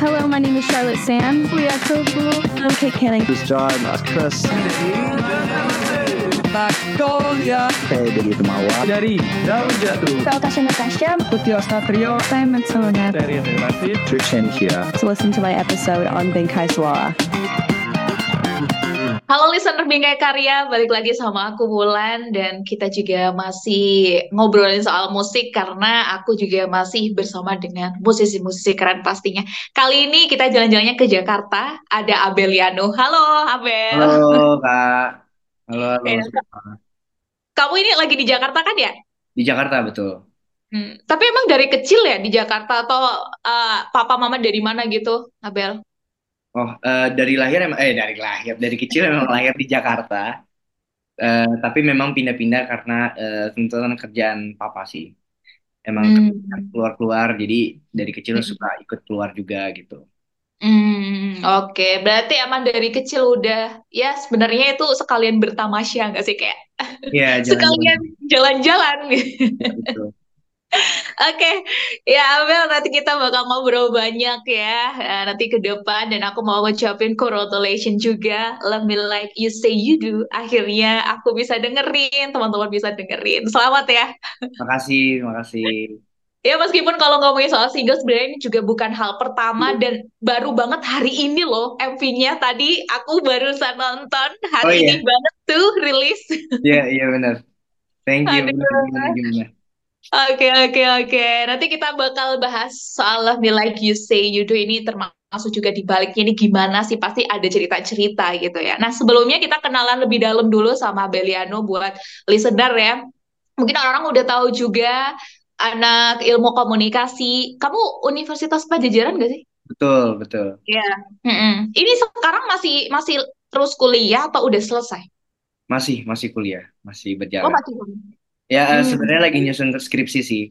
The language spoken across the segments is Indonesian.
Hello, my name is Charlotte Sam. We are so cool. I'm Kate Canning. This is John. That's Chris. Magnolia Saya dari Temawa. dari Daun Jatuh Saya Tasha Natasha. Putih Satrio Simon Sona. dari Relatif Trishan here. To listen to my episode on Bengkai Suara. Halo listener Bingkai Karya, balik lagi sama aku Wulan dan kita juga masih ngobrolin soal musik karena aku juga masih bersama dengan musisi-musisi keren pastinya. Kali ini kita jalan-jalannya ke Jakarta, ada Abeliano. Halo Abel. Halo Kak. Halo, halo. Semua. Kamu ini lagi di Jakarta kan ya? Di Jakarta betul. Hmm, Tapi emang dari kecil ya di Jakarta atau uh, papa mama dari mana gitu, Abel? Oh, eh, dari lahir emang eh dari lahir dari kecil memang lahir di Jakarta. Eh, tapi memang pindah-pindah karena eh, tuntutan kerjaan papa sih. Emang Hmm. keluar-keluar jadi dari kecil Hmm. suka ikut keluar juga gitu. Hmm, oke. Berarti emang dari kecil udah, ya sebenarnya itu sekalian bertamasya nggak sih kayak Iya, sekalian jalan-jalan jalan-jalan. gitu. Oke, ya Abel nanti kita bakal ngobrol banyak ya eh, nanti ke depan dan aku mau ngucapin congratulations juga. Let me like you say you do. Akhirnya aku bisa dengerin, teman-teman bisa dengerin. Selamat ya. Makasih, makasih. Ya meskipun kalau ngomongin soal single sebenarnya ini juga bukan hal pertama dan baru banget hari ini loh MV-nya tadi aku barusan nonton hari Oh, iya? ini banget tuh rilis. Iya, iya benar. Thank you. Aduh. Benar, gimana, gimana? Oke oke oke. Nanti kita bakal bahas soal Love Me Like You Say You Do ini termasuk juga di baliknya ini gimana sih pasti ada cerita-cerita gitu ya. Nah sebelumnya kita kenalan lebih dalam dulu sama Beliano buat listener ya. Mungkin orang-orang udah tahu juga anak ilmu komunikasi. Kamu Universitas Pajajaran gak sih? Betul, betul. Mm-mm. Ini sekarang masih masih terus kuliah atau udah selesai? Masih, masih kuliah, masih Oh berjalan. masih kuliah. Ya, eh, Hmm. sebenarnya lagi nyusun skripsi sih,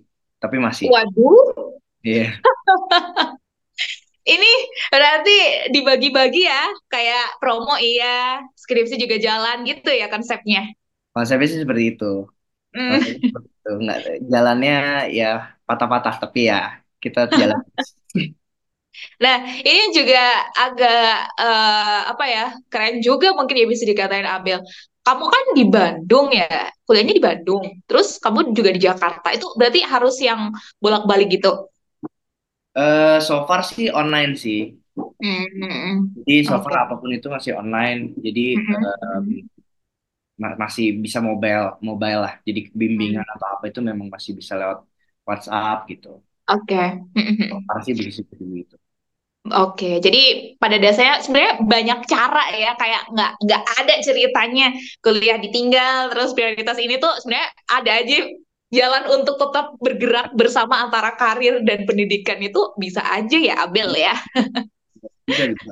tapi masih. Waduh, Iya. ini berarti dibagi-bagi ya, kayak promo iya, skripsi juga jalan gitu ya konsepnya. Konsepnya sih seperti itu. Konsepnya seperti itu. Nggak, jalannya ya patah-patah, tapi ya kita jalan. Nah, ini juga agak eh, apa ya, keren juga mungkin ya bisa dikatain Abel. Kamu kan di Bandung ya, kuliahnya di Bandung. Terus kamu juga di Jakarta. Itu berarti harus yang bolak-balik gitu. Eh, so far sih online sih. Hmm. Jadi so far Oke. apa pun itu masih online. Jadi Mhm. em, ma- masih bisa mobile, mobile lah. Jadi bimbingan atau apa itu memang masih bisa lewat WhatsApp gitu. Oke. Mhm. So far sih begitu begitu. Oke, jadi pada dasarnya sebenarnya banyak cara ya, kayak nggak nggak ada ceritanya kuliah ditinggal, terus prioritas ini tuh sebenarnya ada aja jalan untuk tetap bergerak bersama antara karir dan pendidikan itu bisa aja ya Abel ya. Bisa bisa.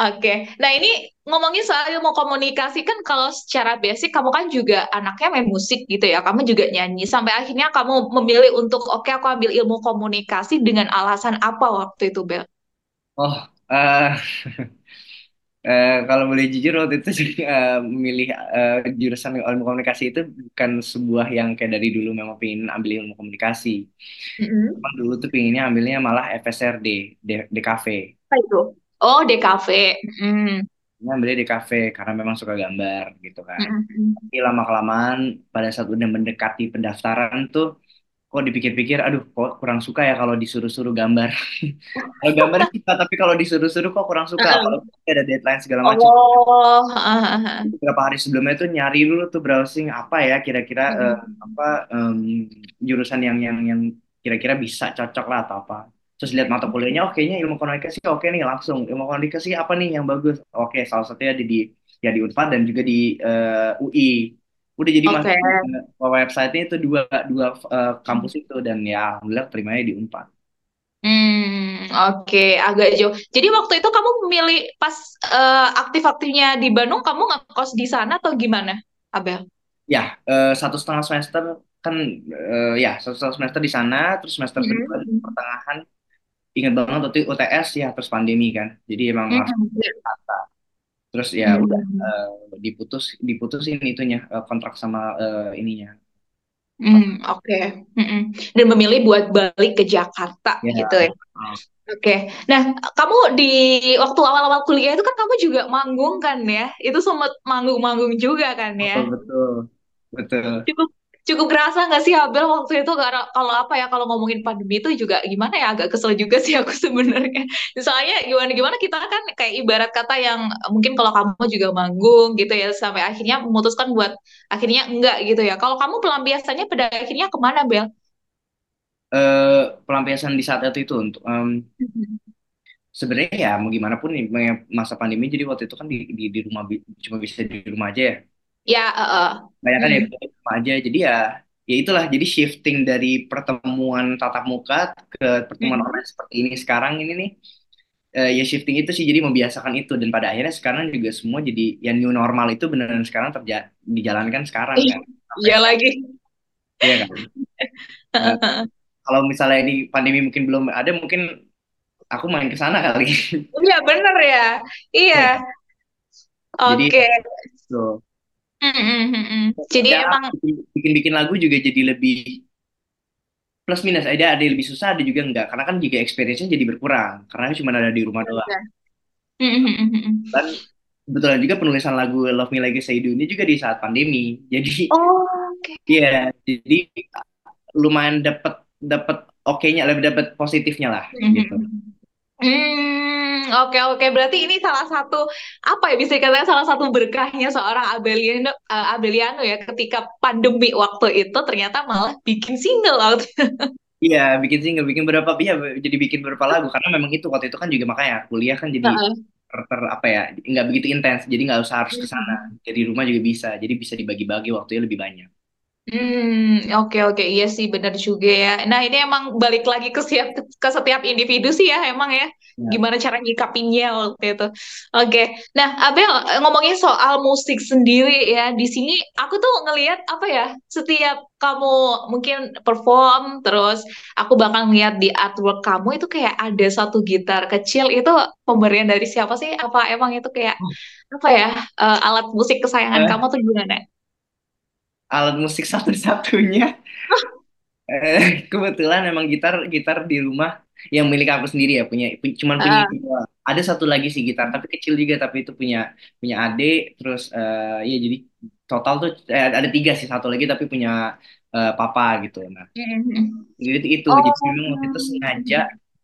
Oke, nah ini ngomongin soal ilmu komunikasi kan kalau secara basic kamu kan juga anaknya main musik gitu ya, kamu juga nyanyi sampai akhirnya kamu memilih untuk oke aku ambil ilmu komunikasi dengan alasan apa waktu itu Bel? Oh, eh eh, kalau boleh jujur waktu itu eh, memilih eh, jurusan ilmu komunikasi itu bukan sebuah yang kayak dari dulu memang pengen ambil ilmu komunikasi. Mm-mm. Emang dulu tuh pengennya ambilnya malah FSRD, D- DKV. Apa itu? Oh, DKV. Mm. Ini ambilnya DKV karena memang suka gambar gitu kan. Mm-mm. Tapi lama-kelamaan pada saat udah mendekati pendaftaran tuh kok dipikir-pikir aduh kok kurang suka ya kalau disuruh-suruh gambar. Kalau gambar suka tapi kalau disuruh-suruh kok kurang suka apalagi ada deadline segala macam. Oh, beberapa hari sebelumnya tuh nyari dulu tuh browsing apa ya kira-kira eh, apa em, jurusan yang yang yang kira-kira bisa cocok lah atau apa. Terus lihat mata kuliahnya, oh kayaknya ilmu komunikasi oke nih langsung. Ilmu komunikasi apa nih yang bagus? Oke, salah satunya ada di ya di Unpad dan juga di eh, UI. Udah jadi Oke. masuk ke website-nya itu dua dua eh, kampus itu dan ya alhamdulillah terimanya di Unpad. Hmm, oke, agak jauh. Jadi waktu itu kamu memilih pas eh, aktif-aktifnya di Bandung, kamu ngekos di sana atau gimana, Abel? Ya, eh, satu setengah semester kan eh, ya satu setengah semester di sana, terus semester Mhm. kedua di pertengahan ingat banget waktu UTS ya terus pandemi kan jadi emang Mhm. langsung ke Jakarta terus ya Hmm. udah eh, diputus diputusin itunya eh, kontrak sama eh, ininya Hmm, oke. Mm-mm. Dan memilih buat balik ke Jakarta ya gitu ya. ah, Oke. Nah, kamu di waktu awal-awal kuliah itu kan kamu juga manggung kan ya? Itu sempat manggung-manggung juga kan Betul, ya? betul. Betul. Cukup cukup kerasa nggak sih Abel waktu itu karena kalau apa ya kalau ngomongin pandemi itu juga gimana ya agak kesel juga sih aku sebenarnya. Soalnya gimana gimana kita kan kayak ibarat kata yang mungkin kalau kamu juga manggung gitu ya sampai akhirnya memutuskan buat akhirnya enggak gitu ya. Kalau kamu pelampiasannya pada akhirnya ke mana Bel? Eh, pelampiasan di saat itu itu untuk Mhm. sebenarnya ya mau gimana pun masa pandemi jadi waktu itu kan di di, di rumah cuma bisa di rumah aja ya. Ya, eh, eh. Banyak kan ya rumah aja. Jadi ya ya itulah jadi shifting dari pertemuan tatap muka ke pertemuan Mm. online seperti ini sekarang ini nih eh, ya shifting itu sih jadi membiasakan itu dan pada akhirnya sekarang juga semua jadi ya new normal itu beneran sekarang terja dijalankan sekarang kan Iya lagi. ya kan Eh, kalau misalnya ini pandemi mungkin belum ada mungkin aku main ke sana kali Iya bener ya. Iya. Ya, jadi Oke. tuh Mm, mm, mm, mm. Jadi emang bikin bikin lagu juga jadi lebih plus minus ada ada yang lebih susah ada juga enggak karena kan juga experience-nya jadi berkurang karena cuma ada di rumah doang mm. dan kebetulan juga penulisan lagu Love Me Like I Say Do ini juga di saat pandemi jadi Oh, oke. Iya, jadi lumayan dapat dapat oke-nya, lebih dapat positifnya lah gitu. Hmm, oke oke. Berarti ini salah satu apa ya bisa dikatakan salah satu berkahnya seorang Abeliano, eh, Abeliano ya ketika pandemi waktu itu ternyata malah bikin single waktu itu. Iya, bikin single, bikin berapa ya, jadi bikin berapa lagu karena memang itu waktu itu kan juga makanya kuliah kan jadi Heeh. ter, ter- apa ya, nggak begitu intens, jadi nggak usah harus ke sana. Jadi rumah juga bisa, jadi bisa dibagi-bagi waktunya lebih banyak. Hmm, oke oke iya sih benar juga ya. Nah ini emang balik lagi ke setiap ke setiap individu sih ya emang ya. Ya. Gimana cara nyikapinnya waktu itu. Oke. Nah Abel eh, ngomongin soal musik sendiri ya. Di sini aku tuh ngelihat apa ya. Setiap kamu mungkin perform terus aku bakal ngeliat di artwork kamu itu kayak ada satu gitar kecil itu pemberian dari siapa sih? Apa emang itu kayak apa ya eh, alat musik kesayangan Eh, kamu tuh gimana? Alat musik satu-satunya Eh, kebetulan emang gitar gitar di rumah yang milik aku sendiri ya punya pu- cuman punya doang. Ada satu lagi sih gitar tapi kecil juga tapi itu punya punya adik terus eh ya jadi total tuh eh, ada tiga sih satu lagi tapi punya eh, papa gitu. Nah Mhm. jadi itu itu. Oh. jadi memang waktu itu sengaja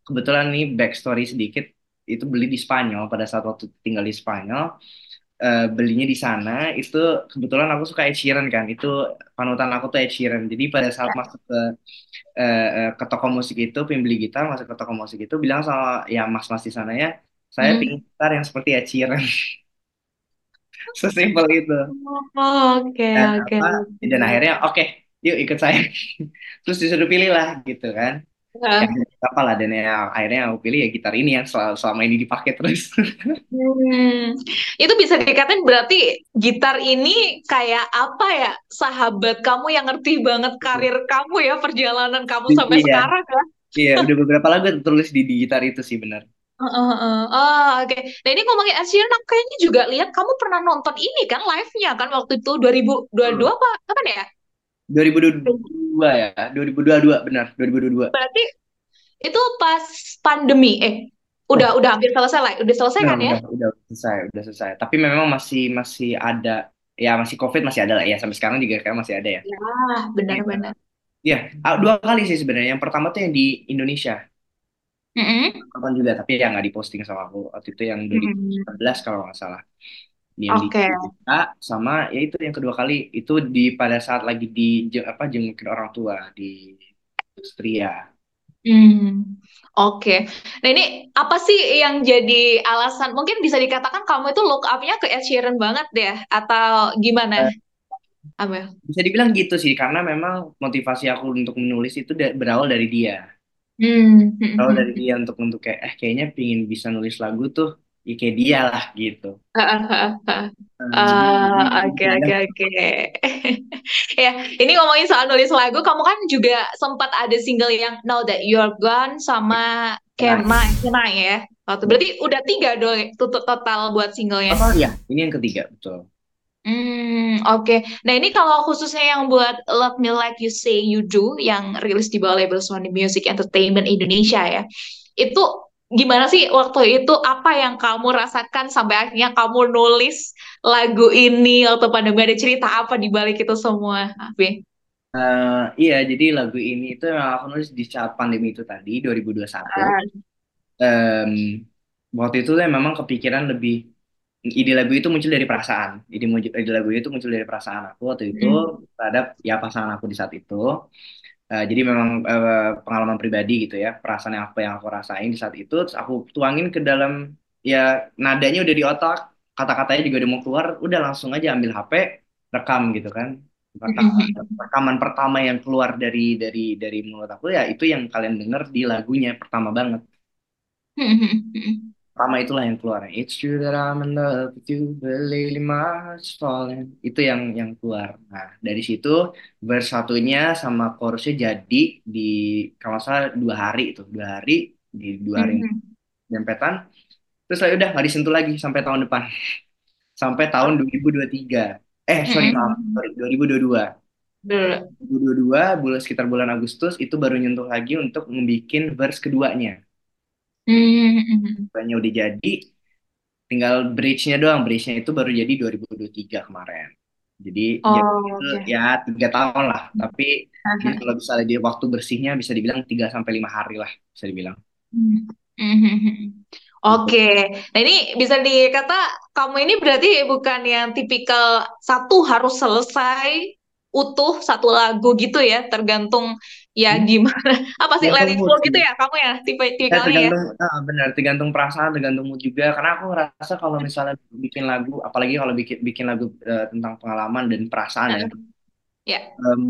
kebetulan nih backstory sedikit itu beli di Spanyol pada saat waktu tinggal di Spanyol eh, belinya di sana itu kebetulan aku suka Ed Sheeran kan. Itu panutan aku tuh Ed Sheeran. Jadi pada saat masuk ke eh, eh, ke toko musik itu pembeli gitar masuk ke toko musik itu bilang sama ya mas-mas di sana ya saya Hmm. pingin gitar yang seperti Ed Sheeran. Sesimpel itu. Oh, Oke, dan oke, apa oke. dan akhirnya oke yuk ikut saya. Terus disuruh pilih lah gitu kan Heeh. ya apa lah dan ya, akhirnya aku pilih ya gitar ini yang sel- selama ini dipakai terus Hmm, itu bisa dikatain berarti gitar ini kayak apa ya, sahabat kamu yang ngerti banget karir kamu ya, perjalanan kamu sampai iya sekarang ya. iya udah beberapa lagu tertulis di, di gitar itu sih benar Heeh, heeh. Oh, oke. Nah ini ngomongin aku kayaknya juga lihat kamu pernah nonton ini kan live-nya kan waktu itu 2022 apa kapan ya? 2022 ya 2022 benar 2022 Berarti itu pas pandemi, eh oh udah udah hampir selesai lah, udah selesai Nah, kan ya? udah, udah selesai, udah selesai. Tapi memang masih masih ada, ya masih COVID masih ada lah ya sampai sekarang juga kayak masih ada ya. Ya, benar-benar. Iya, ah, dua kali sih sebenarnya. Yang pertama tuh yang di Indonesia, Mm-mm. nonton juga, tapi ya nggak diposting sama aku. Waktu itu yang Mm-mm. 2019 kalau nggak salah. Yang di Oke. Jakarta sama ya itu yang kedua kali itu di pada saat lagi di apa jengukin orang tua di Austria. Hmm, oke. Nah ini apa sih yang jadi alasan? Mungkin bisa dikatakan kamu itu look up-nya ke Ed Sheeran banget deh, atau gimana, Eh, Abel? bisa dibilang gitu sih, karena memang motivasi aku untuk menulis itu da- berawal dari dia. Hmm, hmm, Berawal hmm, dari dia untuk untuk kayak eh kayaknya pingin bisa nulis lagu tuh ya kayak dia lah gitu. ah, ah, jadi oke oke oke. Ya, ini ngomongin soal nulis lagu, kamu kan juga sempat ada single yang Now That You're Gone sama Can I ya. Waktu berarti udah tiga dong tutup total buat singlenya. oh ya ini yang ketiga betul. Hmm, oke. Nah, ini kalau khususnya yang buat Love Me Like You Say You Do yang rilis di bawah label Sony Music Entertainment Indonesia ya. Itu gimana sih waktu itu apa yang kamu rasakan sampai akhirnya kamu nulis lagu ini waktu pandemi ada cerita apa di balik itu semua, Abi? Eh, iya, jadi lagu ini itu memang aku nulis di saat pandemi itu tadi 2021. Ah, Em, waktu itu tuh memang kepikiran lebih ide lagu itu muncul dari perasaan. Ide, muncul- ide lagu itu muncul dari perasaan aku waktu itu mm, terhadap ya pasangan aku di saat itu. Eh, jadi memang eh, pengalaman pribadi gitu ya, perasaan yang apa yang aku rasain di saat itu, terus aku tuangin ke dalam ya nadanya udah di otak, kata-katanya juga udah mau keluar, udah langsung aja ambil HP, rekam gitu kan. Reka- Rekaman pertama yang keluar dari dari dari mulut aku ya itu yang kalian denger di lagunya pertama banget. Pertama itulah yang keluar. It's true that I'm in love with you, but lately my heart's falling. Itu yang yang keluar. Nah, dari situ verse satunya sama chorusnya jadi di kalau salah dua hari itu, dua hari di dua hari dempetan. Terus lah udah nggak disentuh lagi sampai tahun depan, sampai tahun 2023. Eh, sorry maaf, sorry 2022. Dulu. 2022 bulan sekitar bulan Agustus itu baru nyentuh lagi untuk membuat verse keduanya. Hmm. Keduanya udah jadi, tinggal bridge-nya doang. Bridge-nya itu baru jadi 2023 kemarin. Jadi Oh, ya, itu oke. ya tiga tahun lah. Tapi ya Aha. kalau misalnya di waktu bersihnya bisa dibilang 3 sampai lima hari lah bisa dibilang. Hmm. Gitu. Oke, nah ini bisa dikata kamu ini berarti bukan yang tipikal satu harus selesai utuh satu lagu gitu ya, tergantung ya Hmm, gimana. Apa sih let it flow gitu ya kamu ya, tipe Ya tipikalnya ya? tergantung, ah, benar tergantung perasaan, tergantung mood juga. Karena aku ngerasa kalau misalnya bikin lagu, apalagi kalau bikin bikin lagu eh, tentang pengalaman dan perasaan ya, Ya. em,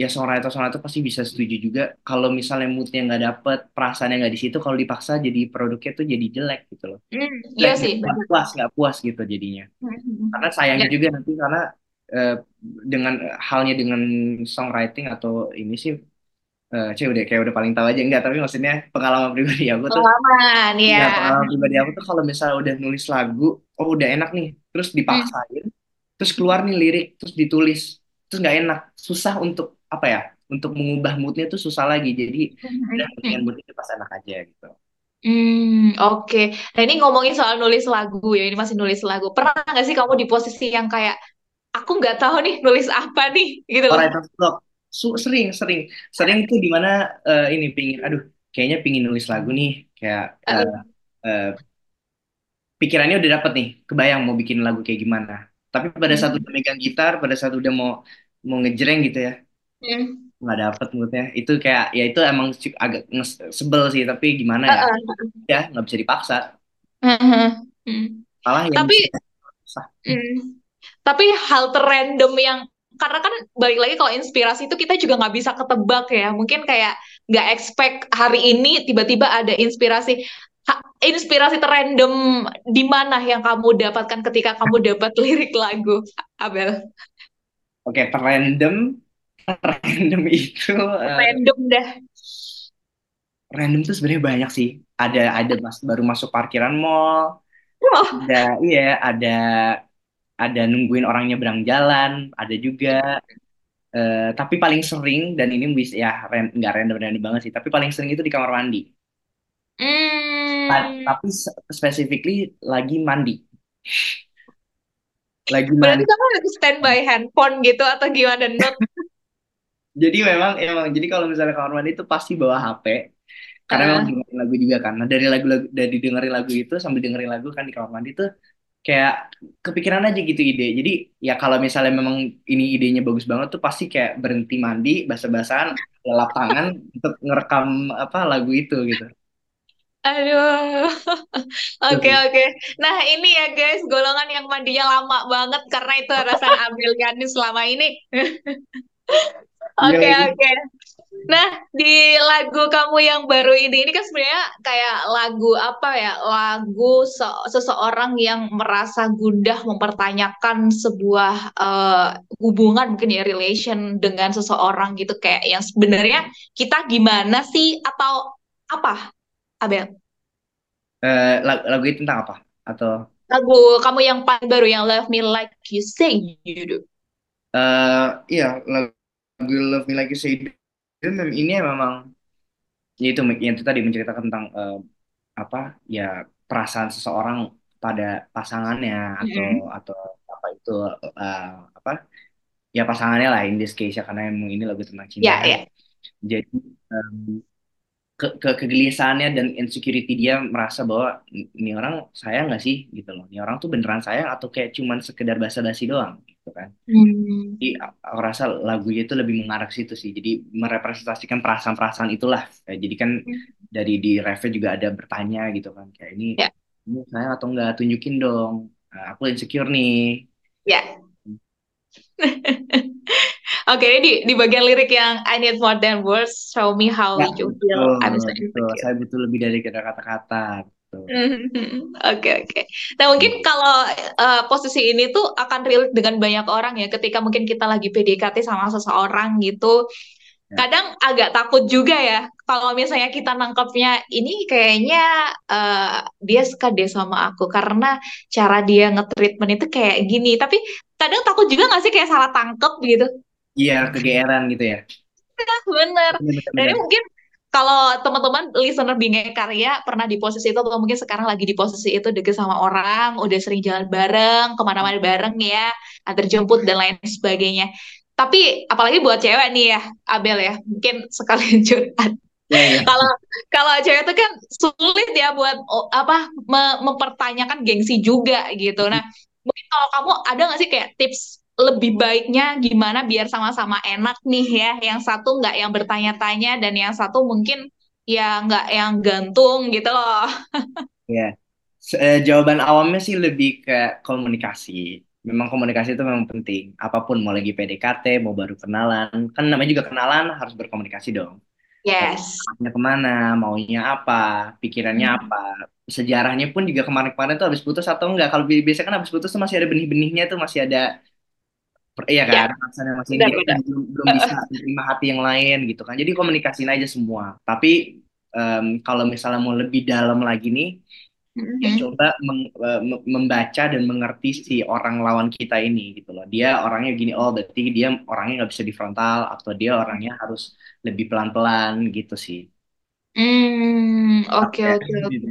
ya songwriter songwriter pasti bisa setuju juga kalau misalnya moodnya nggak dapet perasaannya nggak di situ kalau dipaksa jadi produknya tuh jadi jelek gitu loh jelek iya gitu, sih, nggak puas nggak puas gitu jadinya Mhm. karena Ya. sayangnya juga nanti karena eh, dengan halnya dengan songwriting atau ini sih eh cewek udah kayak udah paling tahu aja enggak tapi maksudnya pengalaman pribadi aku tuh Pengalaman ya ya. pengalaman pribadi aku tuh kalau misalnya udah nulis lagu oh udah enak nih terus Hmm. dipaksain terus keluar nih lirik terus ditulis terus nggak enak susah untuk apa ya untuk mengubah moodnya tuh susah lagi jadi udah mendingan Mhm. moodnya pas enak aja gitu Hmm, oke. Nah ini ngomongin soal nulis lagu ya, ini masih nulis lagu. Pernah nggak sih kamu di posisi yang kayak aku nggak tahu nih nulis apa nih, gitu loh? writer's block sering sering. Sering tuh di mana eh, ini pingin aduh kayaknya pingin nulis lagu nih kayak Uh, eh, pikirannya udah dapet nih kebayang mau bikin lagu kayak gimana. Tapi pada saat hmm, udah megang gitar pada saat udah mau mau ngejreng gitu ya hmm, nggak dapet moodnya. Itu kayak ya itu emang agak sebel sih tapi gimana ya? Uh-uh, ya nggak bisa dipaksa. Hmm. malah yang Tapi, hmm, tapi hal terrandom yang karena kan balik lagi kalau inspirasi itu kita juga nggak bisa ketebak ya. Mungkin kayak nggak expect hari ini tiba-tiba ada inspirasi. Ha- inspirasi terrandom di mana yang kamu dapatkan ketika kamu dapat lirik lagu, Abel? oke random random itu eh, Random dah. random tuh sebenarnya banyak sih ada ada mas baru masuk parkiran mall Oh, ada iya ada ada nungguin orang nyebrang jalan ada juga Eh, tapi paling sering dan ini bisa ya nggak random random banget sih tapi paling sering itu di kamar mandi Ta- hmm. tapi se- specifically lagi mandi lagi Berarti mandi kamu harus standby handphone gitu atau gimana? Not. jadi memang emang jadi kalau misalnya kamar mandi itu pasti bawa HP karena memang Uh, dengerin lagu juga kan nah dari lagu-lagu dari dengerin lagu itu sambil dengerin lagu kan di kamar mandi tuh kayak kepikiran aja gitu ide jadi ya kalau misalnya memang ini idenya bagus banget tuh pasti kayak berhenti mandi basah-basahan lelap tangan untuk ngerekam apa lagu itu gitu aduh. Oke, sih. oke. Nah, ini ya guys, golongan yang mandinya lama banget karena itu alasan Abel Ganis selama ini. Iya Oke, oke. Nah, di lagu kamu yang baru ini, ini kan sebenarnya kayak lagu apa ya? Lagu se- seseorang yang merasa gundah mempertanyakan sebuah eh, hubungan mungkin ya relation dengan seseorang gitu kayak yang sebenarnya kita gimana sih atau apa, Abel? Eh, lagu, lagu itu tentang apa atau Lagu kamu yang paling baru yang Love Me Like You Say You Do. eh iya lagu Love Me Like You Say You Do, ini memang ya itu yang itu tadi menceritakan tentang eh, apa ya perasaan seseorang pada pasangannya atau Mm-mm. atau apa itu eh, apa ya pasangannya lah in this case ya karena emang ini lagu tentang cinta Ya, kan ya. jadi ke, ke kegelisahannya dan insecurity dia merasa bahwa ini orang sayang nggak sih? Gitu loh. Ini orang tuh beneran sayang atau kayak cuman sekedar basa-basi doang? Gitu kan. Hmm. jadi aku rasa lagunya itu lebih mengarah situ sih. Jadi merepresentasikan perasaan-perasaan itulah. Jadi kan dari di refnya juga ada bertanya gitu kan kayak ini Ya, ini sayang atau enggak tunjukin dong. Eh, aku insecure nih. Ya. Oke, ini di, di bagian lirik yang I need more than words, show me how ya you feel. I'm betul so betul saya butuh lebih dari kata-kata. Oke, oke. Nah, mungkin kalau eh, posisi ini tuh akan relate dengan banyak orang ya, ketika mungkin kita lagi PDKT sama seseorang gitu, ya kadang agak takut juga ya, kalau misalnya kita nangkepnya, ini kayaknya eh, dia suka deh sama aku, karena cara dia nge-treatment itu kayak gini. Tapi kadang takut juga nggak sih kayak salah tangkep gitu? Iya kegeeran gitu ya Bener. Iya, Dan ini benar-benar mungkin kalau teman-teman listener Bingai Karya pernah di posisi itu atau mungkin sekarang lagi di posisi itu deket sama orang, udah sering jalan bareng, ke mana-mana bareng ya, antar jemput dan lain sebagainya. Tapi apalagi buat cewek nih ya, Abel ya, mungkin sekalian curhat. ya ya Kalau kalau cewek itu kan sulit ya buat oh, apa me- mempertanyakan gengsi juga gitu. Nah, mungkin kalau kamu ada nggak sih kayak tips lebih baiknya gimana biar sama-sama enak nih ya? Yang satu nggak yang bertanya-tanya dan yang satu mungkin ya nggak yang gantung gitu loh. ya Se- eh, jawaban awamnya sih lebih ke komunikasi memang komunikasi itu memang penting apa pun mau lagi PDKT mau baru kenalan kan namanya juga kenalan harus berkomunikasi dong Yes. arahnya ke mana, maunya apa, pikirannya Hmm. apa, sejarahnya pun juga kemarin-kemarin tuh habis putus atau enggak. Kalau bi- biasanya kan habis putus tuh masih ada benih-benihnya tuh masih ada, iya Ya, kan, rasanya masih ini kita benar-benar. belum, belum bisa menerima hati yang lain gitu kan. Jadi komunikasiin aja semua. Tapi em, kalau misalnya mau lebih dalam lagi nih, ya Mhm. coba meng- me- membaca dan mengerti si orang lawan kita ini gitu loh. Dia orangnya gini, oh berarti dia orangnya nggak bisa di frontal atau dia orangnya harus lebih pelan-pelan gitu sih. Hmm, oke Ya, oke oke.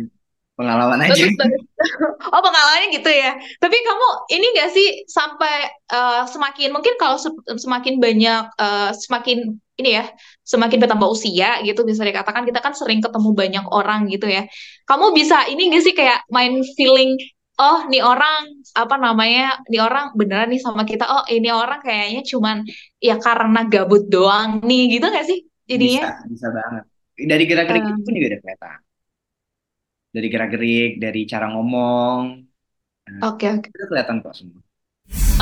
Pengalaman aja. Oh pengalamannya gitu ya. Tapi kamu ini nggak sih sampai eh, semakin mungkin kalau se- semakin banyak eh, semakin ini ya semakin bertambah usia gitu bisa dikatakan kita kan sering ketemu banyak orang gitu ya. Kamu bisa ini nggak sih kayak main feeling oh nih orang apa namanya nih orang beneran nih sama kita oh ini orang kayaknya cuman ya karena gabut doang nih gitu nggak sih Bisa, jadinya? bisa banget. Dari gerak-gerik Eh, itu pun juga udah kelihatan. Dari gerak-gerik, dari cara ngomong, nah, Oke oke. itu kelihatan kok semua.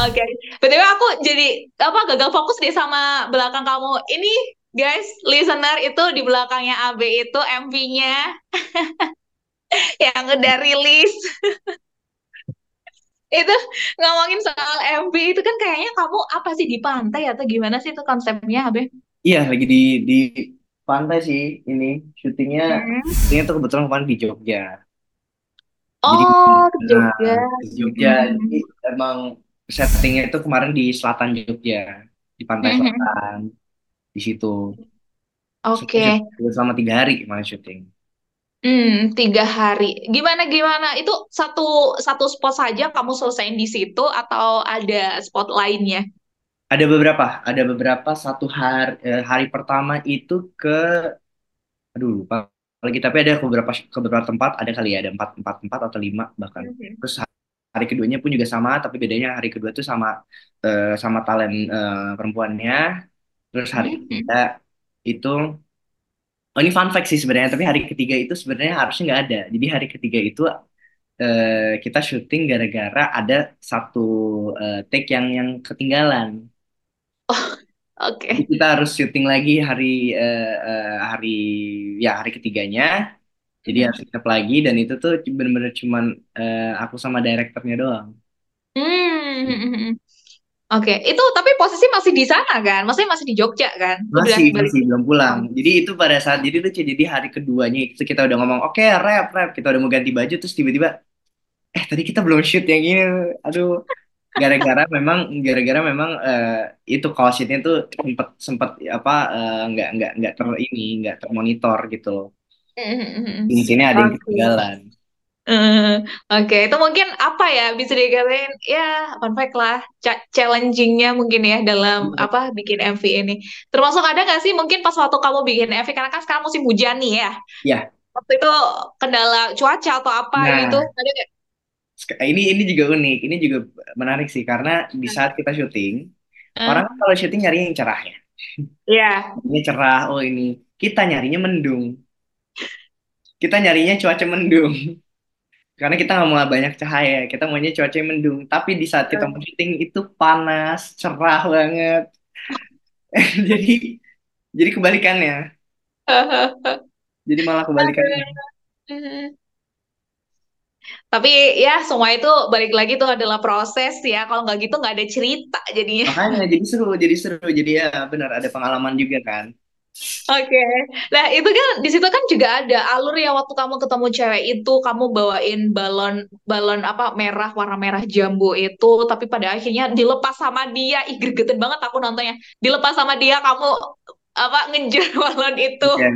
Oke, BTW aku jadi apa gagal fokus deh sama belakang kamu. Ini guys, listener itu di belakangnya AB itu MV-nya yang udah rilis. Itu ngomongin soal MV itu kan kayaknya kamu apa sih di pantai atau gimana sih itu konsepnya AB? Iya, lagi di di pantai sih ini syutingnya. Hmm. Syutingnya tuh kebetulan kemarin di Jogja. Jadi Oh, ke nah, Jogja. di Jogja. Jadi Hmm. emang settingnya itu kemarin di selatan Jogja, di pantai Hmm. selatan di situ. Oke. Syuting selama tiga hari kemarin syuting. Hmm, tiga hari. Gimana gimana? Itu satu satu spot saja kamu selesaiin di situ atau ada spot lainnya? Ada beberapa, ada beberapa. Satu hari eh, hari pertama itu ke aduh lupa lagi. Tapi ada beberapa ke beberapa tempat. Ada kali ya ada empat empat tempat atau lima bahkan. Mhm. terus hari keduanya pun juga sama tapi bedanya hari kedua tuh sama eh, sama talent eh, perempuannya. Terus hari Mhm. ketiga itu oh ini fun fact sih sebenarnya tapi hari ketiga itu sebenarnya harusnya nggak ada. Jadi hari ketiga itu eh, kita syuting gara-gara ada satu eh, take yang yang ketinggalan Oke. Jadi kita harus syuting lagi hari eh, eh, hari ya hari ketiganya. Jadi Mhm. harus siap lagi dan itu tuh bener-bener cuman eh, aku sama direkturnya doang. Hmm. Oke, itu tapi posisi masih di sana kan? Maksudnya masih di Jogja kan? Udah Masih balik. masih belum pulang. Oh. Jadi itu pada saat jadi lucu jadi hari keduanya itu kita udah ngomong oke rap rap kita udah mau ganti baju terus tiba-tiba eh tadi kita belum shoot yang ini. Aduh gara-gara memang gara-gara memang eh, itu sheet-nya tuh sempet sempet apa eh, nggak nggak nggak ter ini nggak termonitor gitu loh. Mhm. Di sini ada yang ketinggalan. Eh, Oke, itu mungkin apa ya bisa dikatain ya fun fact lah, challengingnya mungkin ya dalam Iya. apa bikin MV ini. Termasuk ada nggak sih mungkin pas waktu kamu bikin MV karena kan sekarang musim hujan nih ya. Ya, Waktu itu kendala cuaca atau apa gitu nah ada nggak? Ini ini juga unik, ini juga menarik sih karena di saat kita syuting, orang Eh, kan kalau syuting nyari yang cerah ya, ya. ini cerah, oh ini. Kita nyarinya mendung, kita nyarinya cuaca mendung, karena kita nggak mau banyak cahaya, kita maunya cuaca yang mendung, tapi di saat kita mau syuting itu panas, cerah banget, jadi jadi kebalikannya, jadi malah kebalikannya. Tapi ya semua itu balik lagi tuh adalah proses ya. Kalau nggak gitu nggak ada cerita jadinya. Makanya jadi seru, jadi seru, jadi ya benar ada pengalaman juga kan. Oke, Nah itu kan di situ kan juga ada alur ya waktu kamu ketemu cewek itu kamu bawain balon balon apa merah warna merah jambu itu, tapi pada akhirnya dilepas sama dia. Ih gregetan banget aku nontonnya. Dilepas sama dia kamu apa ngejar balon itu. Iya.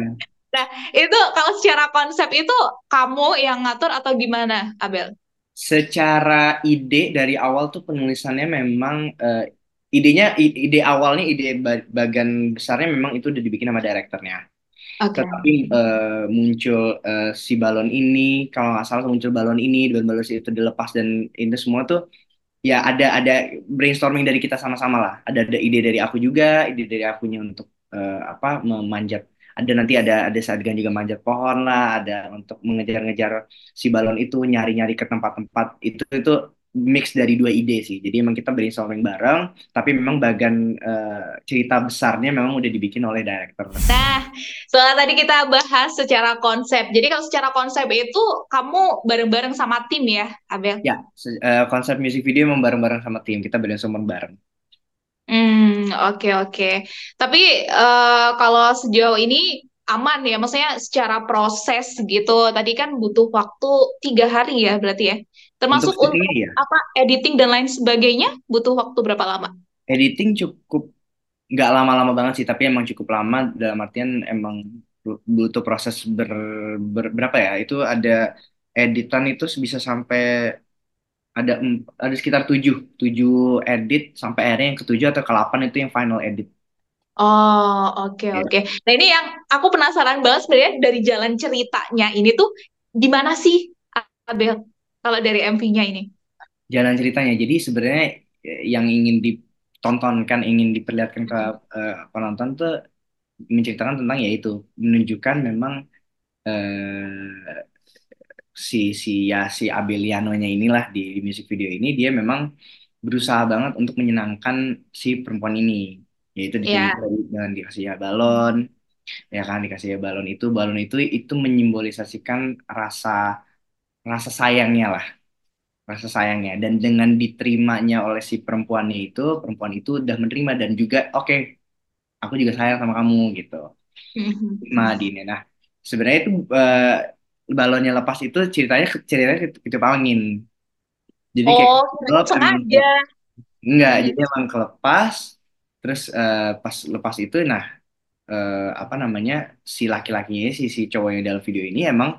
Nah itu kalau secara konsep itu kamu yang ngatur atau gimana, Abel? Secara ide dari awal tuh penulisannya memang eh, idenya ide awalnya ide ba- bagian besarnya memang itu udah dibikin sama direkturnya. Oke. Tetapi eh, muncul eh, si balon ini, kalau nggak salah muncul balon ini, dan balon itu dilepas dan itu semua tuh ya ada ada brainstorming dari kita sama-sama lah. Ada ada ide dari aku juga, ide dari akunya untuk eh, apa memanjat. Ada nanti ada ada adegan juga manjat pohon lah, ada untuk mengejar-ngejar si balon itu, nyari-nyari ke tempat-tempat itu itu mix dari dua ide sih. Jadi emang kita brainstorming bareng, tapi memang bagian eh, cerita besarnya memang udah dibikin oleh director. Nah, soal tadi kita bahas secara konsep. Jadi kalau secara konsep itu kamu bareng-bareng sama tim ya, Abel? Ya, eh, konsep music video memang bareng-bareng sama tim, kita brainstorming bareng. Hmm, oke oke. Tapi eh, kalau sejauh ini aman ya, maksudnya secara proses gitu. Tadi kan butuh waktu tiga hari ya, berarti ya. Untuk Termasuk untuk syutingnya ya, apa editing dan lain sebagainya, butuh waktu berapa lama? editing cukup nggak lama-lama banget sih, tapi emang cukup lama dalam artian emang bu- butuh proses ber, ber- berapa ya? Itu ada editan itu bisa sampai ada ada sekitar tujuh tujuh edit sampai akhirnya yang ketujuh atau ke-8 itu yang final edit. Oh, oke Ya. oke. Nah, ini yang aku penasaran banget sebenarnya dari jalan ceritanya ini tuh di mana sih, Abel? Kalau dari MV-nya ini? Jalan ceritanya. Jadi sebenarnya eh, yang ingin ditontonkan, ingin diperlihatkan ke eh, penonton tuh menceritakan tentang yaitu menunjukkan memang eh, si si ya si Abelianonya inilah di, di music video ini dia memang berusaha banget untuk menyenangkan si perempuan ini yaitu Ya. ditunjuk dengan dikasih balon ya kan dikasih balon itu balon itu itu menyimbolisasikan rasa rasa sayangnya lah rasa sayangnya dan dengan diterimanya oleh si perempuannya itu perempuan itu udah menerima dan juga oke aku juga sayang sama kamu gitu Mhm. Madine. Nah, sebenarnya itu eh, balonnya lepas itu ceritanya ceritanya ketiup angin. Jadi kayak Oh, emang sengaja. enggak, jadi emang kelepas. Terus eh, pas lepas itu, nah eh, apa namanya si laki-lakinya si si cowok yang dalam video ini emang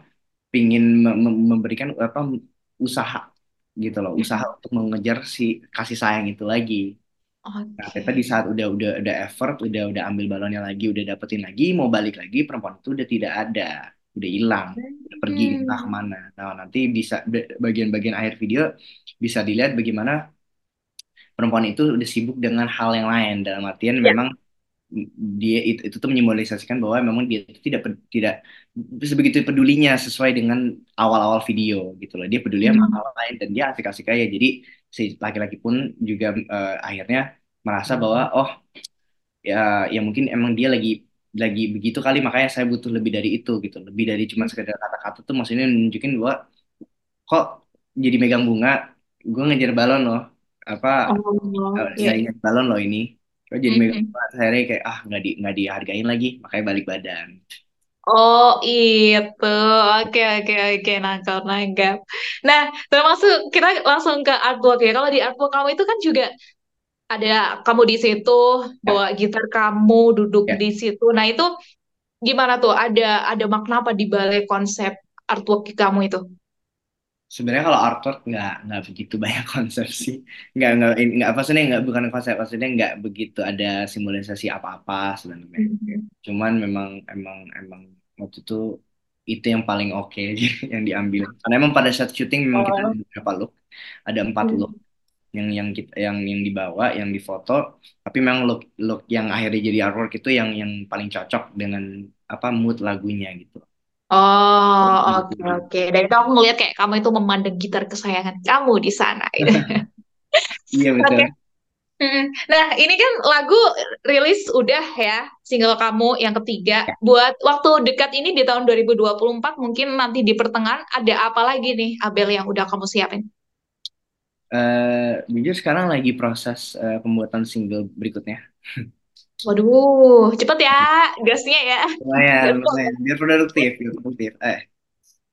pingin me- me- memberikan apa usaha gitu loh, usaha Mhm. untuk mengejar si kasih sayang itu lagi. Nah, Oke. ternyata di saat udah udah udah effort, udah udah ambil balonnya lagi, udah dapetin lagi, mau balik lagi, perempuan itu udah tidak ada, udah hilang, udah pergi entah Hmm. ke mana. Nah, nanti bisa ba- bagian-bagian akhir video bisa dilihat bagaimana perempuan itu udah sibuk dengan hal yang lain. Dalam artian Ya. memang dia itu, itu tuh menyimbolisasikan bahwa memang dia itu tidak tidak sebegitu pedulinya sesuai dengan awal-awal video gitu loh. Dia peduli sama Hmm. hal lain dan dia asik-asik aja. Jadi si laki-laki pun juga eh, akhirnya merasa bahwa oh ya ya mungkin emang dia lagi lagi begitu kali makanya saya butuh lebih dari itu gitu lebih dari cuma sekedar kata-kata tuh maksudnya nunjukin bahwa kok jadi megang bunga gue ngejar balon loh apa Oh, eh, iya. nggak ingat balon loh ini kok jadi megang Mhm. bunga akhirnya kayak ah nggak di nggak dihargain lagi makanya balik badan Oh, itu. Oke, oke, oke. Nangkap, nangkap. Nah, termasuk kita langsung ke artwork ya. Kalau di artwork kamu itu kan juga ada kamu di situ, ya bawa gitar kamu, duduk ya di situ. Nah, itu gimana tuh? Ada ada makna apa di balik konsep artwork kamu itu? Sebenarnya kalau artwork nggak nggak begitu banyak konsep sih, nggak nggak nggak maksudnya nggak bukan konsep maksudnya nggak begitu ada simbolisasi apa-apa sebenarnya. Mhm. Cuman memang emang emang waktu itu itu yang paling oke yang diambil. Karena emang pada saat syuting memang kita Oh. ada beberapa look, ada empat Hmm. look yang yang kita yang yang dibawa, yang difoto. Tapi memang look look yang akhirnya jadi artwork itu yang yang paling cocok dengan apa mood lagunya gitu. Oh, oke Gitu. oke. Dan itu aku ngeliat kayak kamu itu memandang gitar kesayangan kamu di sana. gitu. Iya betul. Mm. Nah, ini kan lagu rilis udah ya, single kamu yang ketiga. Buat waktu dekat ini di tahun 2024, mungkin nanti di pertengahan ada apa lagi nih, Abel yang udah kamu siapin? Eh, jujur sekarang lagi proses eh, pembuatan single berikutnya. Waduh, cepet ya, gasnya ya. Lumayan, lumayan. Biar produktif, biar produktif. Eh,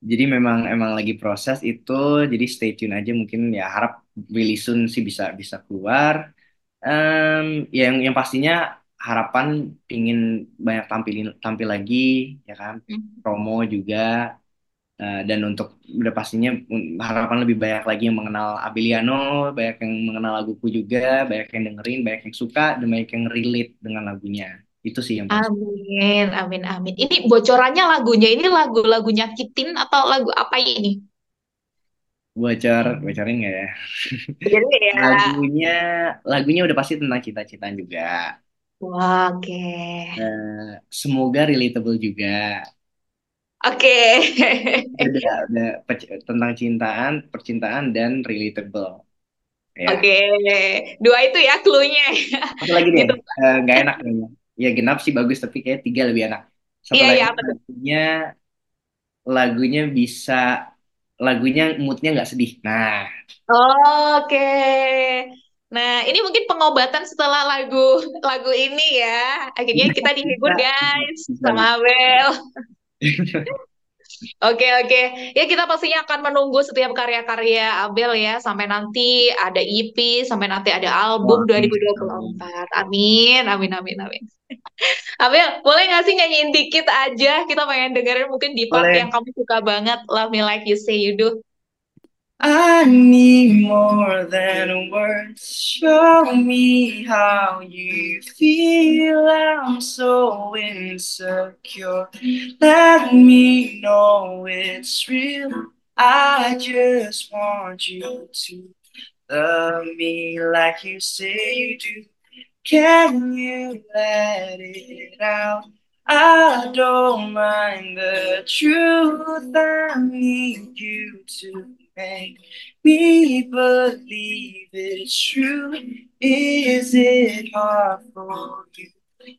jadi memang emang lagi proses itu, jadi stay tune aja. Mungkin ya harap really soon sih bisa bisa keluar. Em, yang yang pastinya harapan pingin banyak tampilin tampil lagi, ya kan? Hmm. Promo juga. Eh, dan untuk udah pastinya harapan lebih banyak lagi yang mengenal Abiliano, banyak yang mengenal laguku juga, banyak yang dengerin, banyak yang suka, dan banyak yang relate dengan lagunya. Itu sih yang pasti. Amin, amin, amin. Ini bocorannya lagunya, ini lagu-lagu nyakitin atau lagu apa ini? Bocor, bocorin nggak ya? Jadi ya, Lagunya, lagunya udah pasti tentang cita-citaan juga. wah, oke. Eh, semoga relatable juga. Oke. Pec- tentang cintaan, percintaan dan relatable. Ya. Oke, dua itu ya clue-nya. Satu lagi deh, Gitu. eh, nggak enak kayaknya. Ya genap sih bagus, tapi kayak tiga lebih enak. Satu Iya, lagi iya, apa tuh? lagunya, lagunya bisa, lagunya moodnya nggak sedih. Nah, Oke. Nah, ini mungkin pengobatan setelah lagu lagu ini ya. Akhirnya kita dihibur guys sama Abel. Oke, oke. Ya, kita pastinya akan menunggu setiap karya-karya Abel ya sampai nanti ada EP, sampai nanti ada album Wah, amin, amin. 2024. Amin, amin, amin, amin. Abel, boleh nggak sih nyanyiin dikit aja? Kita pengen dengerin mungkin di part Boleh. yang kamu suka banget, Love Me Like You Say You Do. I need more than words. Show me how you feel. I'm so insecure. Let me know it's real. I just want you to love me like you say you do. Can you let it out? I don't mind the truth. I need you to make me believe it's true. Is it hard for you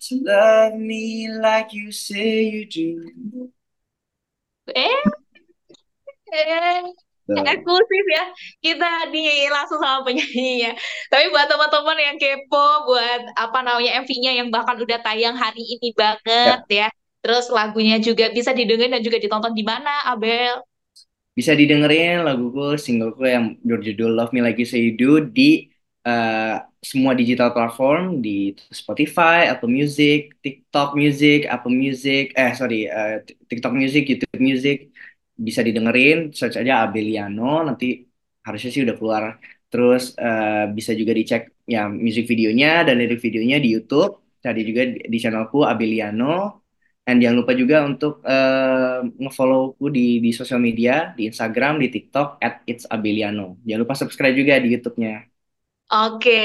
to love me like you say you do? Eh, eh. eksklusif ya kita di langsung sama penyanyinya tapi buat teman-teman yang kepo buat apa namanya MV-nya yang bahkan udah tayang hari ini banget ya terus lagunya juga bisa didengar dan juga ditonton di mana Abel Bisa didengerin laguku, singleku yang berjudul Love Me Like You Say You Do di eh, semua digital platform di Spotify, Apple Music, TikTok Music, Apple Music, eh sorry, eh, TikTok Music, YouTube Music bisa didengerin, search aja Abeliano, nanti harusnya sih udah keluar. Terus eh, bisa juga dicek ya music videonya dan lirik videonya di YouTube, cari juga di, di channelku Abeliano. Dan jangan lupa juga untuk eh, nge-followku di di sosial media, di Instagram, di TikTok at It's Abeliano. Jangan lupa subscribe juga di YouTube-nya. Oke,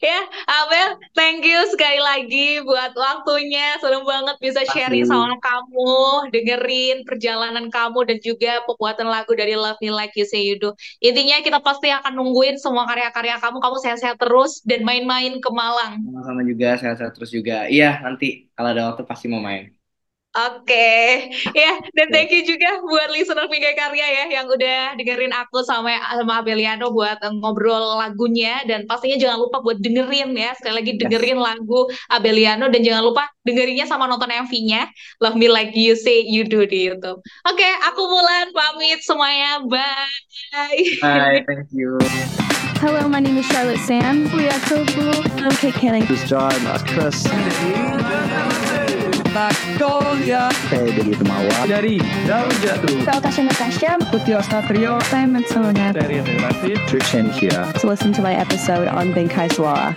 ya Abel, thank you sekali lagi buat waktunya. Seneng banget bisa sharing sama kamu, dengerin perjalanan kamu dan juga pembuatan lagu dari Love Me Like You Say You Do. Intinya kita pasti akan nungguin semua karya-karya kamu. Kamu sehat-sehat terus dan main-main ke Malang. Sama-sama juga, sehat-sehat terus juga. Iya, nanti kalau ada waktu pasti mau main. Oke, ya dan thank you juga buat listener Mingga Karya ya yang udah dengerin aku sama sama Abeliano buat eh, ngobrol lagunya dan pastinya jangan lupa buat dengerin ya sekali lagi dengerin lagu Abeliano dan jangan lupa dengerinnya sama nonton MV-nya Love Me Like You Say You Do di YouTube. Oke, aku Mulan pamit semuanya, bye. Bye, thank you. Hello, my name is Charlotte Sam. We are so cool. I'm Kate Canning. This is John. Chris. To Saya Temawa Dari Daun Jatuh. Natasha. Dari listen to my episode on Bengkai Suara